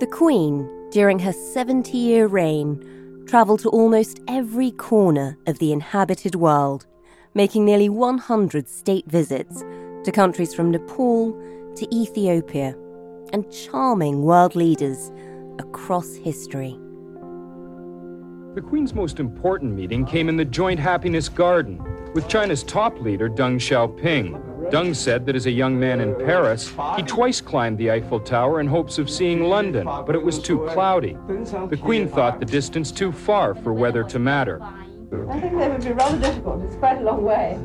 The Queen, during her 70 year reign, travelled to almost every corner of the inhabited world, making nearly 100 state visits to countries from Nepal to Ethiopia and charming world leaders across history. The Queen's most important meeting came in the Joint Happiness Garden with China's top leader, Deng Xiaoping. Deng said that as a young man in Paris, he twice climbed the Eiffel Tower in hopes of seeing London, but it was too cloudy. The Queen thought the distance too far for weather to matter. I think that would be rather difficult. It's quite a long way.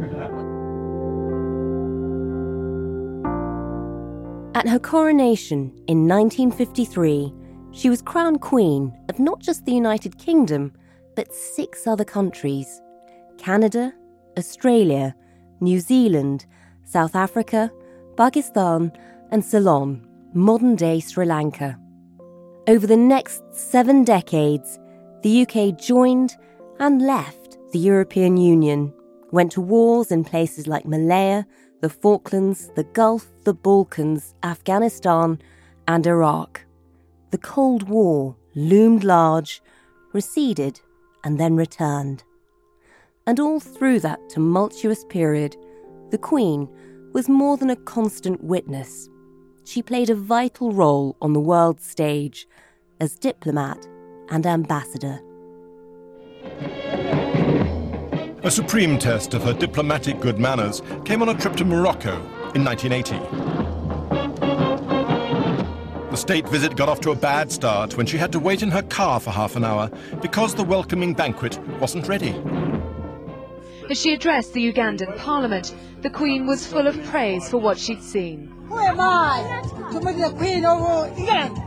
At her coronation in 1953, she was crowned Queen of not just the United Kingdom, but six other countries Canada, Australia, New Zealand, South Africa, Pakistan, and Ceylon, modern day Sri Lanka. Over the next seven decades, the UK joined and left the European Union, went to wars in places like Malaya, the Falklands, the Gulf, the Balkans, Afghanistan, and Iraq. The Cold War loomed large, receded, and then returned. And all through that tumultuous period, the Queen was more than a constant witness. She played a vital role on the world stage as diplomat and ambassador. A supreme test of her diplomatic good manners came on a trip to Morocco in 1980. The state visit got off to a bad start when she had to wait in her car for half an hour because the welcoming banquet wasn't ready. As she addressed the Ugandan parliament, the Queen was full of praise for what she'd seen. Who am I to make the Queen of England?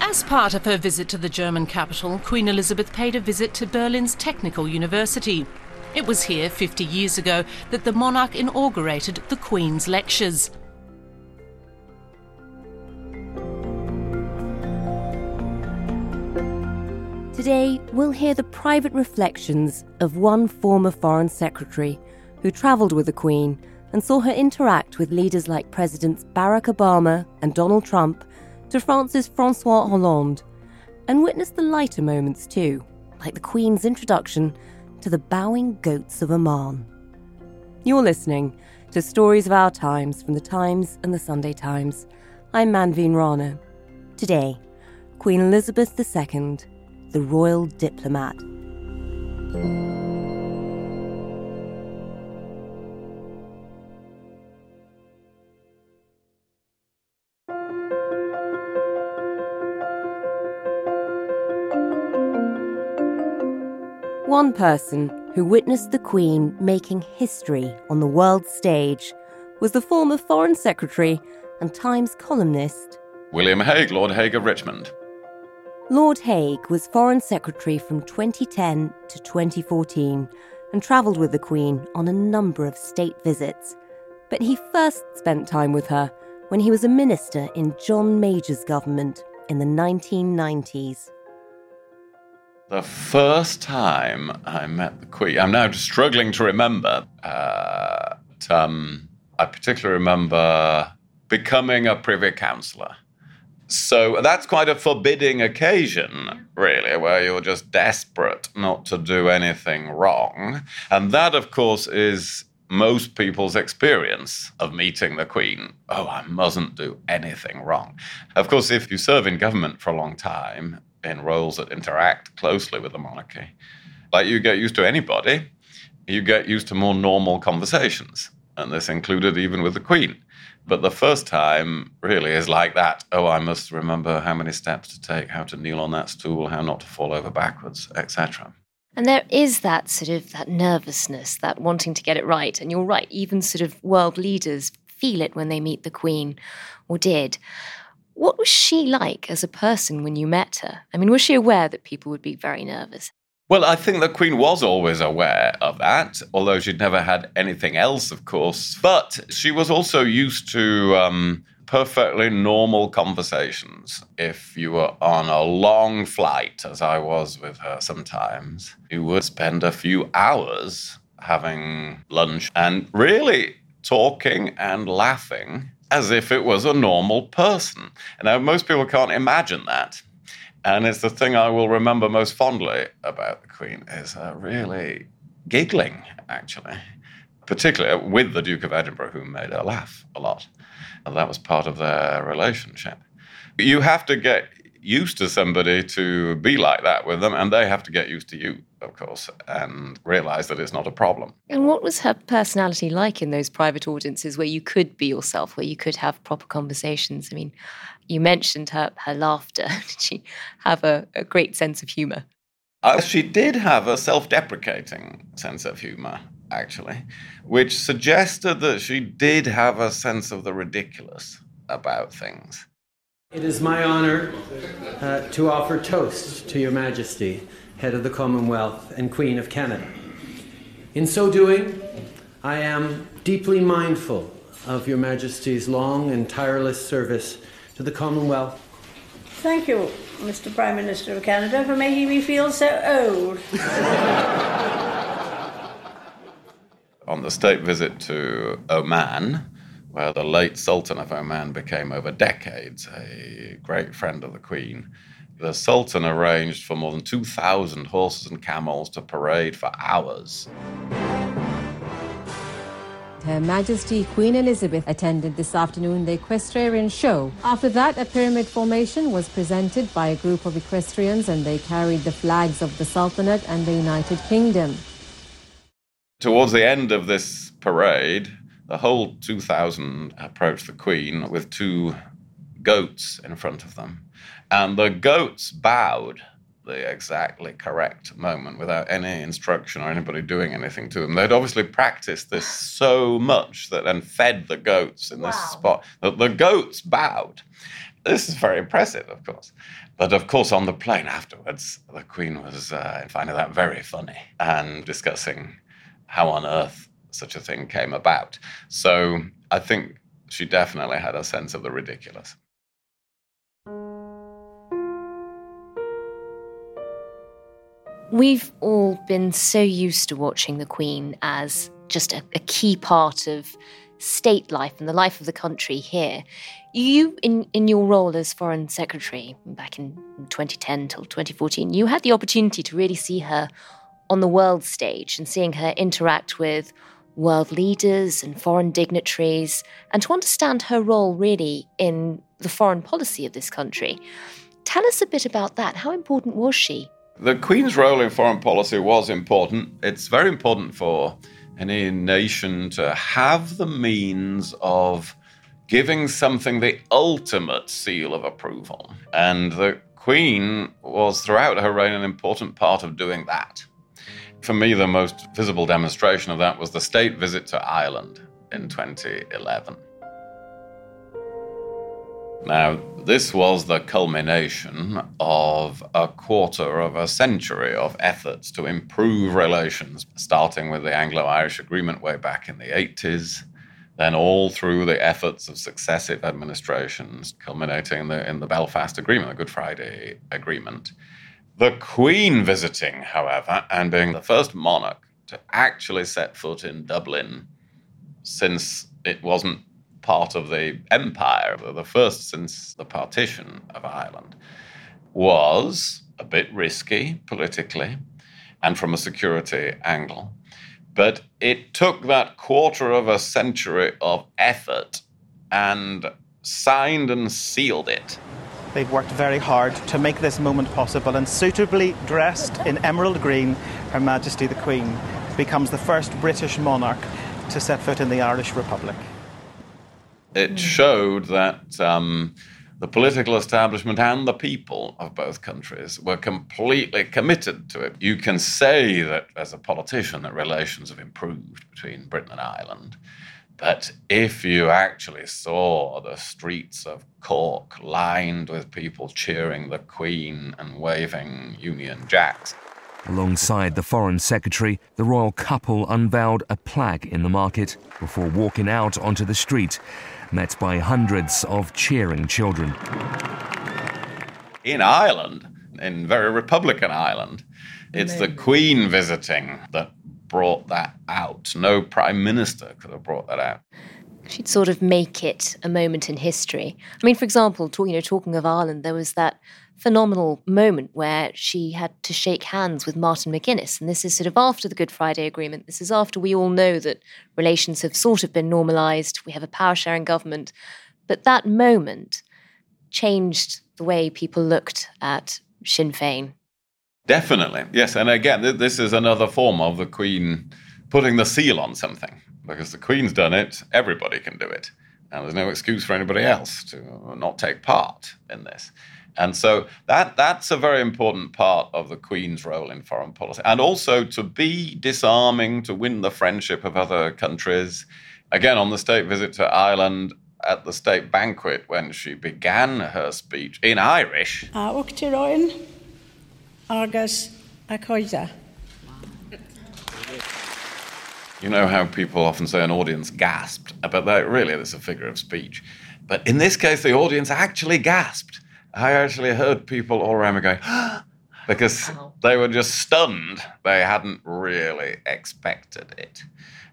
As part of her visit to the German capital, Queen Elizabeth paid a visit to Berlin's Technical University. It was here 50 years ago that the monarch inaugurated the Queen's Lectures. Today, we'll hear the private reflections of one former Foreign Secretary who travelled with the Queen and saw her interact with leaders like Presidents Barack Obama and Donald Trump to France's Francois Hollande, and witnessed the lighter moments too, like the Queen's introduction to the bowing goats of Oman. You're listening to Stories of Our Times from the Times and the Sunday Times. I'm Manveen Rana. Today, Queen Elizabeth II the royal diplomat. One person who witnessed the Queen making history on the world stage was the former Foreign Secretary and Times columnist William Hague, Lord Hague of Richmond. Lord Hague was Foreign Secretary from 2010 to 2014 and travelled with the Queen on a number of state visits. But he first spent time with her when he was a minister in John Major's government in the 1990s. The first time I met the Queen, I'm now struggling to remember. Uh, um, I particularly remember becoming a Privy Councillor. So that's quite a forbidding occasion, really, where you're just desperate not to do anything wrong. And that, of course, is most people's experience of meeting the Queen. Oh, I mustn't do anything wrong. Of course, if you serve in government for a long time in roles that interact closely with the monarchy, like you get used to anybody, you get used to more normal conversations. And this included even with the Queen. But the first time really is like that. Oh, I must remember how many steps to take, how to kneel on that stool, how not to fall over backwards, etc. And there is that sort of that nervousness, that wanting to get it right. And you're right, even sort of world leaders feel it when they meet the Queen or did. What was she like as a person when you met her? I mean, was she aware that people would be very nervous? Well, I think the Queen was always aware of that, although she'd never had anything else, of course. But she was also used to um, perfectly normal conversations. If you were on a long flight, as I was with her sometimes, you would spend a few hours having lunch and really talking and laughing as if it was a normal person. Now, most people can't imagine that. And it's the thing I will remember most fondly about the Queen is really giggling, actually, particularly with the Duke of Edinburgh, who made her laugh a lot. And that was part of their relationship. You have to get used to somebody to be like that with them, and they have to get used to you, of course, and realize that it's not a problem. And what was her personality like in those private audiences where you could be yourself, where you could have proper conversations? I mean, you mentioned her, her laughter. Did she have a, a great sense of humor? Uh, she did have a self deprecating sense of humor, actually, which suggested that she did have a sense of the ridiculous about things. It is my honor uh, to offer toast to Your Majesty, Head of the Commonwealth and Queen of Canada. In so doing, I am deeply mindful of Your Majesty's long and tireless service to the Commonwealth. Thank you, Mr. Prime Minister of Canada, for making me feel so old. On the state visit to Oman, where the late Sultan of Oman became over decades a great friend of the Queen. The Sultan arranged for more than 2,000 horses and camels to parade for hours. Her Majesty Queen Elizabeth attended this afternoon the equestrian show. After that, a pyramid formation was presented by a group of equestrians and they carried the flags of the Sultanate and the United Kingdom. Towards the end of this parade, the whole 2,000 approached the Queen with two goats in front of them. And the goats bowed the exactly correct moment without any instruction or anybody doing anything to them. They'd obviously practiced this so much that then fed the goats in this wow. spot that the goats bowed. This is very impressive, of course. But of course, on the plane afterwards, the Queen was uh, finding that very funny and discussing how on earth such a thing came about. So I think she definitely had a sense of the ridiculous. We've all been so used to watching the Queen as just a, a, key part of state life and the life of the country here. You, in, in your role as Foreign Secretary back in 2010 till 2014, you had the opportunity to really see her on the world stage and seeing her interact with world leaders and foreign dignitaries, and to understand her role really in the foreign policy of this country. Tell us a bit about that. How important was she? The Queen's role in foreign policy was important. It's very important for any nation to have the means of giving something the ultimate seal of approval. And the Queen was, throughout her reign, an important part of doing that. For me, the most visible demonstration of that was the state visit to Ireland in 2011. Now, this was the culmination of a quarter of a century of efforts to improve relations, starting with the Anglo Irish Agreement way back in the 80s, then all through the efforts of successive administrations, culminating in the, in the Belfast Agreement, the Good Friday Agreement. The Queen visiting, however, and being the first monarch to actually set foot in Dublin since it wasn't part of the empire, the first since the partition of Ireland, was a bit risky politically and from a security angle. But it took that quarter of a century of effort and signed and sealed it. They've worked very hard to make this moment possible, and suitably dressed in emerald green, Her Majesty the Queen becomes the first British monarch to set foot in the Irish Republic. It showed that um, the political establishment and the people of both countries were completely committed to it. You can say that, as a politician, that relations have improved between Britain and Ireland. But if you actually saw the streets of Cork lined with people cheering the Queen and waving Union Jacks, Alongside the Foreign Secretary, the royal couple unveiled a plaque in the market before walking out onto the street, met by hundreds of cheering children. in Ireland, in very Republican Ireland, it's the Queen visiting that brought that out. No prime minister could have brought that out. She'd sort of make it a moment in history. I mean, for example, talk, you know, talking of Ireland, there was that phenomenal moment where she had to shake hands with Martin McGuinness. And this is sort of after the Good Friday Agreement. This is after we all know that relations have sort of been normalised. We have a power sharing government. But that moment changed the way people looked at Sinn Féin. Definitely, yes. And again, th- this is another form of the Queen putting the seal on something. Because the Queen's done it, everybody can do it. And there's no excuse for anybody else to not take part in this. And so that that's a very important part of the Queen's role in foreign policy. And also to be disarming, to win the friendship of other countries. Again, on the state visit to Ireland, at the state banquet when she began her speech in Irish. Ah, A Uachtaráin agus a. You know how people often say an audience gasped, but that really is a figure of speech. But in this case, the audience actually gasped. I actually heard people all around me going, ah, because they were just stunned. They hadn't really expected it.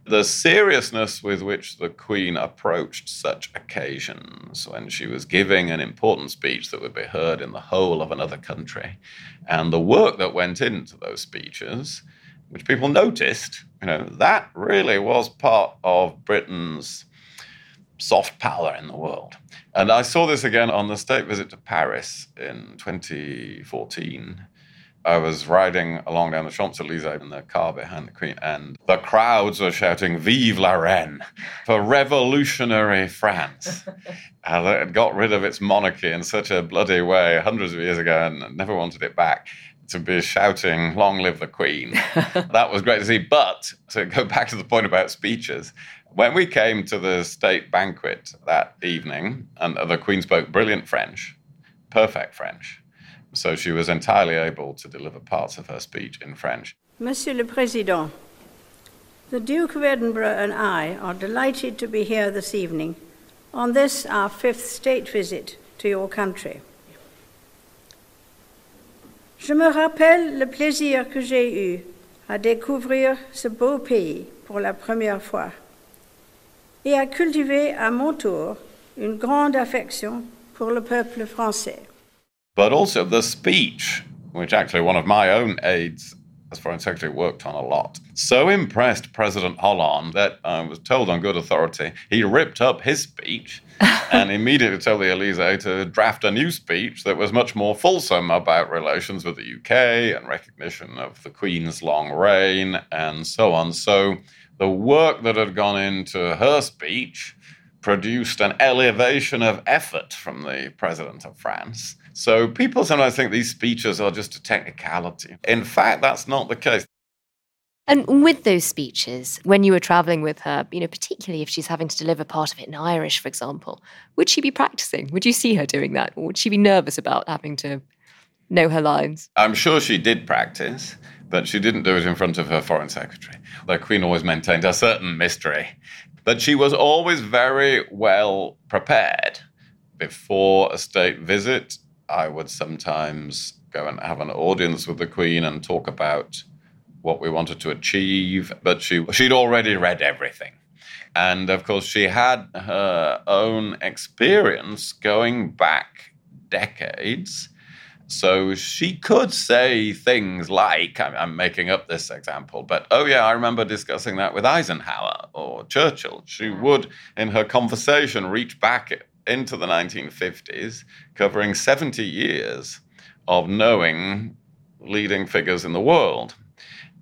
The seriousness with which the Queen approached such occasions when she was giving an important speech that would be heard in the whole of another country, and the work that went into those speeches, which people noticed, you know, that really was part of Britain's soft power in the world. And I saw this again on the state visit to Paris in 2014. I was riding along down the Champs Elysees in the car behind the Queen, and the crowds were shouting, Vive la Reine for revolutionary France. and it got rid of its monarchy in such a bloody way hundreds of years ago and never wanted it back. To be shouting, Long live the Queen. that was great to see. But to go back to the point about speeches, when we came to the state banquet that evening, and the Queen spoke brilliant French, perfect French. So she was entirely able to deliver parts of her speech in French. Monsieur le Président, the Duke of Edinburgh and I are delighted to be here this evening on this, our fifth state visit to your country. Je me rappelle le plaisir que j'ai eu à découvrir ce beau pays pour la première fois et à cultiver à mon tour une grande affection pour le peuple français. But also the speech, which actually one of my own aides as Foreign Secretary worked on a lot. So impressed President Hollande that I was told on good authority he ripped up his speech and immediately told the Elysee to draft a new speech that was much more fulsome about relations with the UK and recognition of the Queen's long reign and so on. So the work that had gone into her speech produced an elevation of effort from the President of France. So people sometimes think these speeches are just a technicality. In fact, that's not the case. And with those speeches, when you were traveling with her, you know, particularly if she's having to deliver part of it in Irish, for example, would she be practicing? Would you see her doing that? Or would she be nervous about having to know her lines? I'm sure she did practice, but she didn't do it in front of her foreign secretary. The Queen always maintained a certain mystery, but she was always very well prepared. Before a state visit, I would sometimes go and have an audience with the Queen and talk about what we wanted to achieve, but she she'd already read everything. And of course, she had her own experience going back decades So she could say things like, I'm, making up this example, but oh yeah, I remember discussing that with Eisenhower or Churchill. She hmm. would, in her conversation, reach back into the 1950s, covering 70 years of knowing leading figures in the world.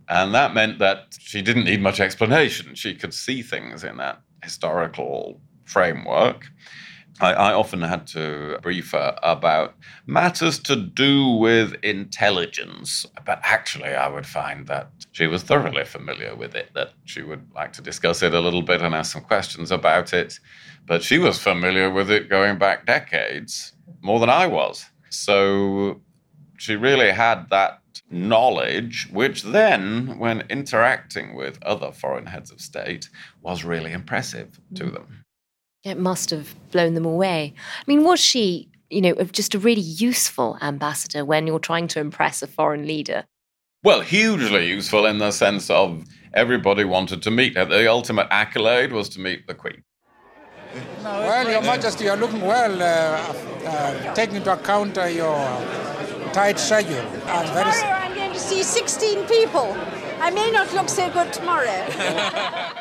And that meant that she didn't need much explanation. She could see things in that historical framework. I, I, often had to brief her about matters to do with intelligence, but actually, I would find that she was thoroughly familiar with it, that she would like to discuss it a little bit and ask some questions about it. But she was familiar with it going back decades, more than I was. So she really had that knowledge, which then, when interacting with other foreign heads of state, was really impressive to mm. them. It must have blown them away. I mean, was she, you know, just a really useful ambassador when you're trying to impress a foreign leader? Well, hugely useful in the sense of everybody wanted to meet her. The ultimate accolade was to meet the Queen. Well, Your Majesty, you're looking well, uh, uh, taking into account uh, your tight schedule. I'm very... Tomorrow I'm going to see 16 people. I may not look so good tomorrow.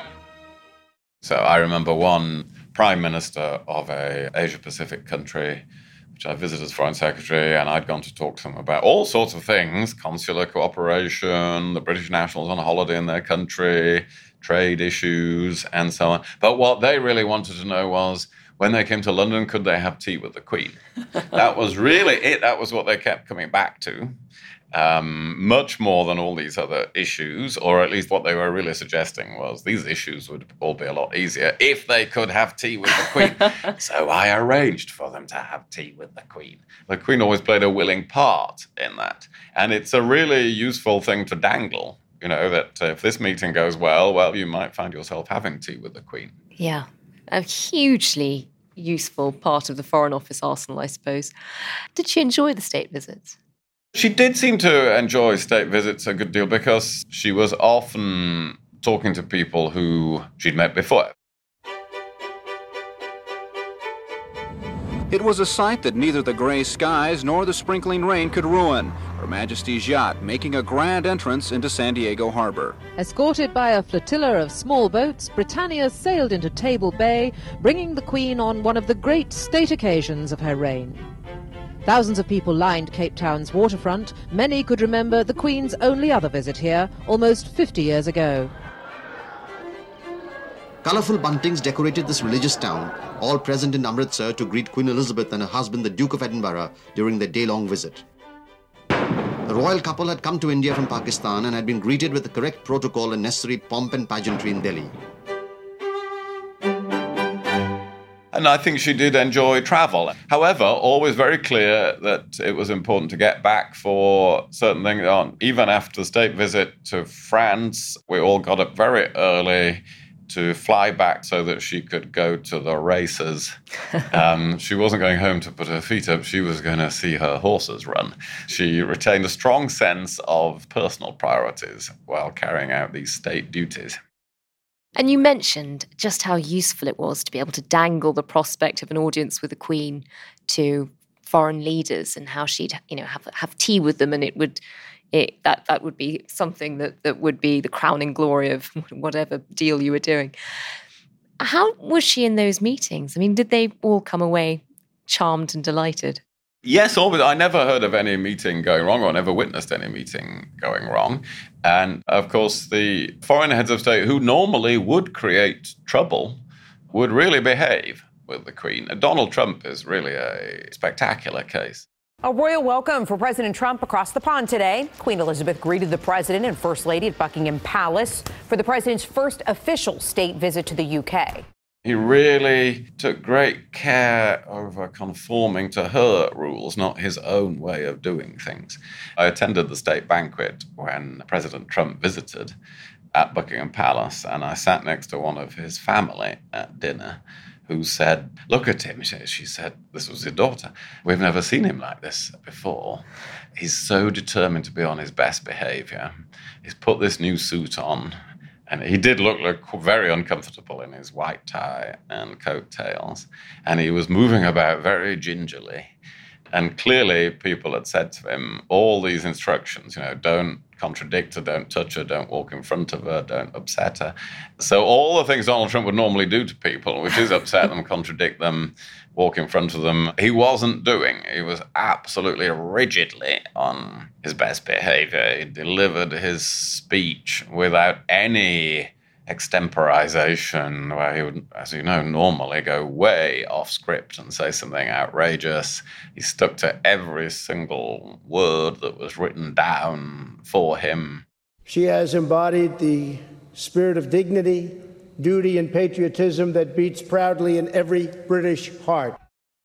so I remember one prime minister of a Asia Pacific country, which I visited as foreign secretary, and I'd gone to talk to them about all sorts of things: consular cooperation, the British nationals on holiday in their country, trade issues, and so on. But what they really wanted to know was when they came to London, could they have tea with the Queen? that was really it. That was what they kept coming back to um, much more than all these other issues, or at least what they were really suggesting was these issues would all be a lot easier if they could have tea with the Queen. so I arranged for them to have tea with the Queen. The Queen always played a willing part in that. And it's a really useful thing to dangle, you know, that if this meeting goes well, well, you might find yourself having tea with the Queen. Yeah, a hugely useful part of the Foreign Office arsenal, I suppose. Did she enjoy the state visits? She did seem to enjoy state visits a good deal because she was often talking to people who she'd met before. It was a sight that neither the gray skies nor the sprinkling rain could ruin. Her Majesty's yacht making a grand entrance into San Diego Harbor. Escorted by a flotilla of small boats, Britannia sailed into Table Bay, bringing the Queen on one of the great state occasions of her reign. Thousands of people lined Cape Town's waterfront. Many could remember the Queen's only other visit here almost 50 years ago. Colourful buntings decorated this religious town, all present in Amritsar to greet Queen Elizabeth and her husband, the Duke of Edinburgh, during their day-long visit. The royal couple had come to India from Pakistan and had been greeted with the correct protocol and necessary pomp and pageantry in Delhi. And I think she did enjoy travel. However, always very clear that it was important to get back for certain things on. Even after the state visit to France, we all got up very early to fly back so that she could go to the races. Um, she wasn't going home to put her feet up, she was going to see her horses run. She retained a strong sense of personal priorities while carrying out these state duties. And you mentioned just how useful it was to be able to dangle the prospect of an audience with the Queen to foreign leaders and how she'd, you know, have have tea with them and it would it, that that would be something that, that would be the crowning glory of whatever deal you were doing. How was she in those meetings? I mean, did they all come away charmed and delighted? Yes. I never heard of any meeting going wrong or never witnessed any meeting going wrong. And of course, the foreign heads of state who normally would create trouble would really behave with the Queen. Donald Trump is really a spectacular case. A royal welcome for President Trump across the pond today. Queen Elizabeth greeted the president and first lady at Buckingham Palace for the president's first official state visit to the UK. He really took great care over uh, conforming to her rules, not his own way of doing things. I attended the state banquet when President Trump visited at Buckingham Palace, and I sat next to one of his family at dinner who said, Look at him. She said, This was his daughter. We've never seen him like this before. He's so determined to be on his best behavior. He's put this new suit on and he did look like very uncomfortable in his white tie and coat tails. And he was moving about very gingerly. And clearly, people had said to him all these instructions, you know, don't contradict her, don't touch her, don't walk in front of her, don't upset her. So, all the things Donald Trump would normally do to people, which is upset them, contradict them, walk in front of them, he wasn't doing. He was absolutely rigidly on his best behavior. He delivered his speech without any extemporization where he would, as you know, normally go way off script and say something outrageous. He stuck to every single word that was written down for him. She has embodied the spirit of dignity, duty, and patriotism that beats proudly in every British heart.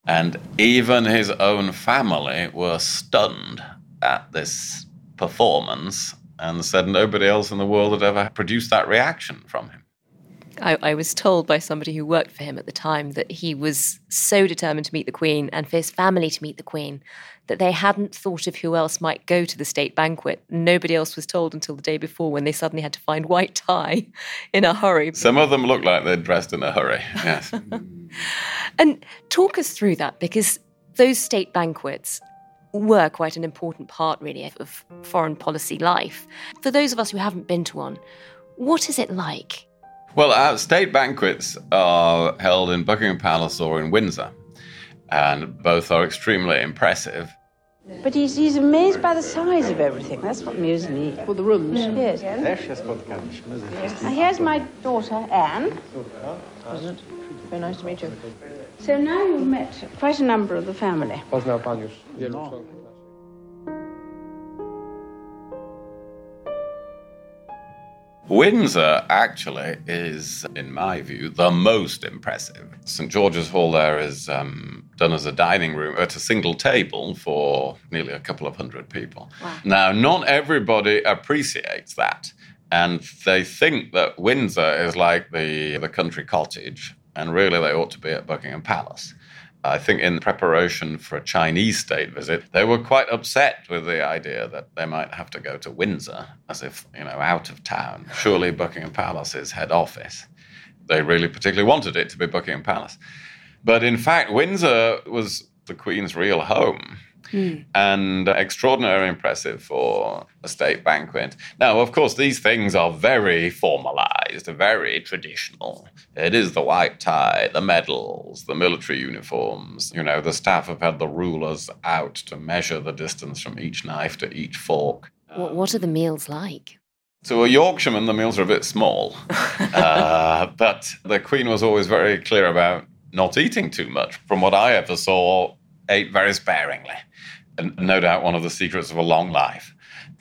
And even his own family were stunned at this performance and said nobody else in the world had ever produced that reaction from him. I, I, was told by somebody who worked for him at the time that he was so determined to meet the Queen and for his family to meet the Queen that they hadn't thought of who else might go to the state banquet. Nobody else was told until the day before when they suddenly had to find white tie in a hurry. Some of them looked like they'd dressed in a hurry, yes. and talk us through that because those state banquets were quite an important part, really, of foreign policy life. For those of us who haven't been to one, what is it like? Well, our state banquets are held in Buckingham Palace or in Windsor, and both are extremely impressive. But he's, he's amazed by the size of everything. That's what amused me. For the rooms? Yes. Now, here's my daughter, Anne. Very nice to meet you. So now you've met quite a number of the family. Windsor actually is, in my view, the most impressive. St George's Hall there is um, done as a dining room at a single table for nearly a couple of hundred people. Wow. Now, not everybody appreciates that. And they think that Windsor is like the, the country cottage, and really they ought to be at Buckingham Palace. I think in preparation for a Chinese state visit, they were quite upset with the idea that they might have to go to Windsor as if, you know, out of town. Surely Buckingham Palace is head office. They really particularly wanted it to be Buckingham Palace. But in fact, Windsor was the Queen's real home. Mm. and extraordinarily impressive for a state banquet. Now, of course, these things are very formalized, very traditional. It is the white tie, the medals, the military uniforms. You know, the staff have had the rulers out to measure the distance from each knife to each fork. What are the meals like? To a Yorkshireman, the meals are a bit small. uh, but the Queen was always very clear about not eating too much. From what I ever saw, ate very sparingly and no doubt one of the secrets of a long life.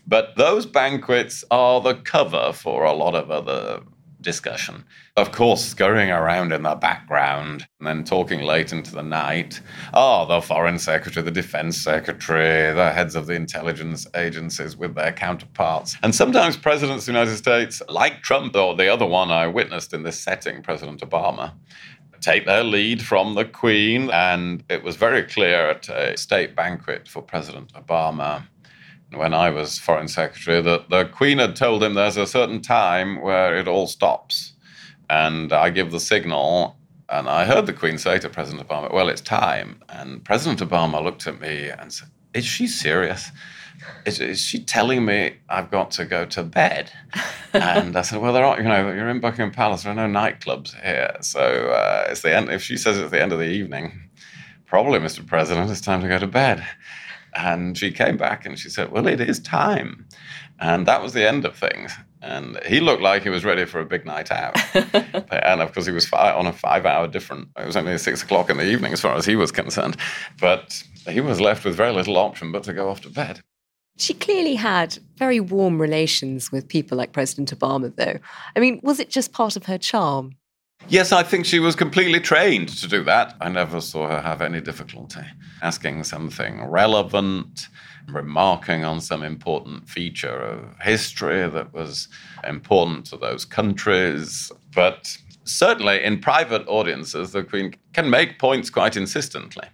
But those banquets are the cover for a lot of other discussion. Of course, scurrying around in the background and then talking late into the night are the Foreign Secretary, the Defense Secretary, the heads of the intelligence agencies with their counterparts. And sometimes presidents of the United States, like Trump or the other one I witnessed in this setting, President Obama, take their lead from the Queen. And it was very clear at a state banquet for President Obama when I was Foreign Secretary that the Queen had told him there's a certain time where it all stops. And I give the signal. And I heard the Queen say to President Obama, Well, it's time. And President Obama looked at me and said, Is she serious? is, is, she telling me I've got to go to bed? and I said, well, there are, you know, you're in Buckingham Palace. There are no nightclubs here. So uh, it's the end. If she says it's the end of the evening, probably, Mr. President, it's time to go to bed. And she came back and she said, well, it is time. And that was the end of things. And he looked like he was ready for a big night out. and of course, he was on a five hour different. It was only six o'clock in the evening as far as he was concerned. But he was left with very little option but to go off to bed. She clearly had very warm relations with people like President Obama, though. I mean, was it just part of her charm? Yes, I think she was completely trained to do that. I never saw her have any difficulty asking something relevant, remarking on some important feature of history that was important to those countries. But certainly in private audiences, the Queen can make points quite insistently.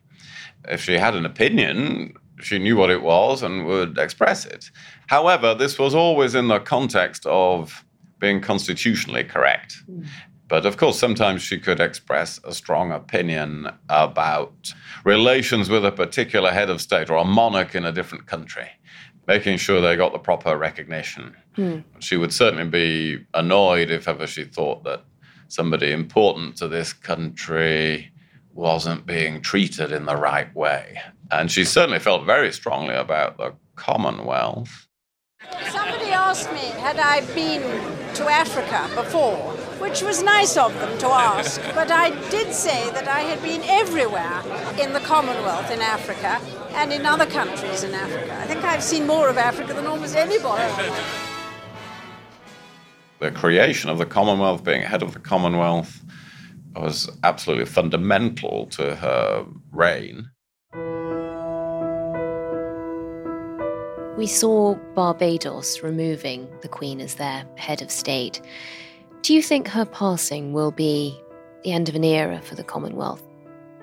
If she had an opinion, she knew what it was and would express it. However, this was always in the context of being constitutionally correct. Mm. But of course, sometimes she could express a strong opinion about relations with a particular head of state or a monarch in a different country, making sure they got the proper recognition. Hmm. She would certainly be annoyed if ever she thought that somebody important to this country wasn't being treated in the right way. And she certainly felt very strongly about the Commonwealth. Somebody asked me, had I been to Africa before, which was nice of them to ask, but I did say that I had been everywhere in the Commonwealth in Africa and in other countries in Africa. I think I've seen more of Africa than almost anybody. The creation of the Commonwealth, being head of the Commonwealth, was absolutely fundamental to her reign. We saw Barbados removing the Queen as their head of state. Do you think her passing will be the end of an era for the Commonwealth?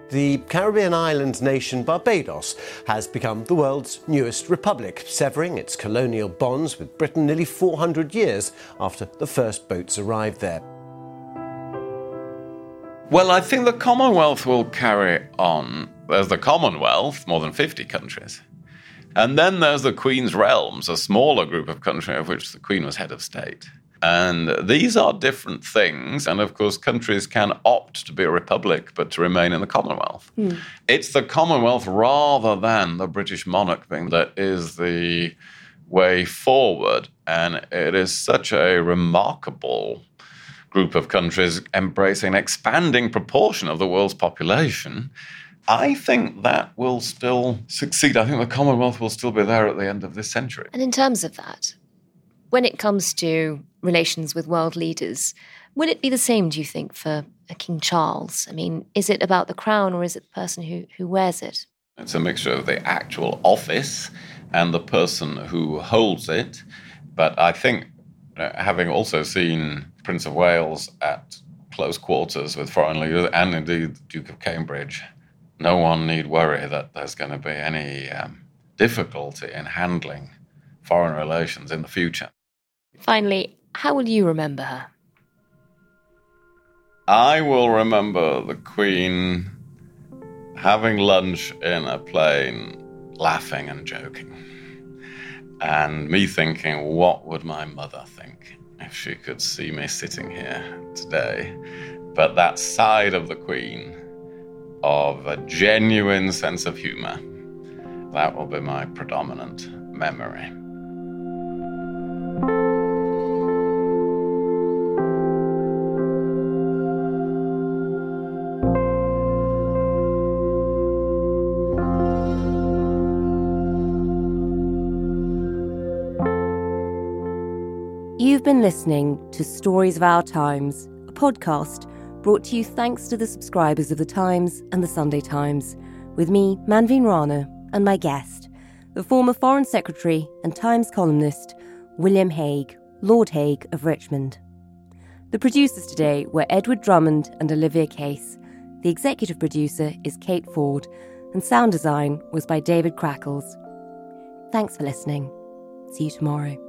The Caribbean island nation Barbados has become the world's newest republic, severing its colonial bonds with Britain nearly 400 years after the first boats arrived there. Well, I think the Commonwealth will carry on. There's the Commonwealth, more than 50 countries. And then there's the Queen's realms, a smaller group of countries of which the Queen was head of state. And these are different things. And of course, countries can opt to be a republic but to remain in the Commonwealth. Hmm. It's the Commonwealth rather than the British monarch thing that is the way forward. And it is such a remarkable group of countries embracing an expanding proportion of the world's population. I think that will still succeed. I think the Commonwealth will still be there at the end of this century. And in terms of that, when it comes to relations with world leaders, will it be the same, do you think, for King Charles? I mean, is it about the crown or is it the person who, who wears it? It's a mixture of the actual office and the person who holds it. But I think, uh, having also seen Prince of Wales at close quarters with foreign leaders and indeed Duke of Cambridge, no one need worry that there's going to be any um, difficulty in handling foreign relations in the future. Finally, how will you remember her? I will remember the Queen having lunch in a plane, laughing and joking. And me thinking, what would my mother think if she could see me sitting here today? But that side of the Queen, of a genuine sense of humor, that will be my predominant memory. You've been listening to Stories of Our Times, a podcast brought to you thanks to the subscribers of The Times and The Sunday Times, with me, Manveen Rana, and my guest, the former Foreign Secretary and Times columnist, William Hague, Lord Hague of Richmond. The producers today were Edward Drummond and Olivia Case. The executive producer is Kate Ford, and sound design was by David Crackles. Thanks for listening. See you tomorrow.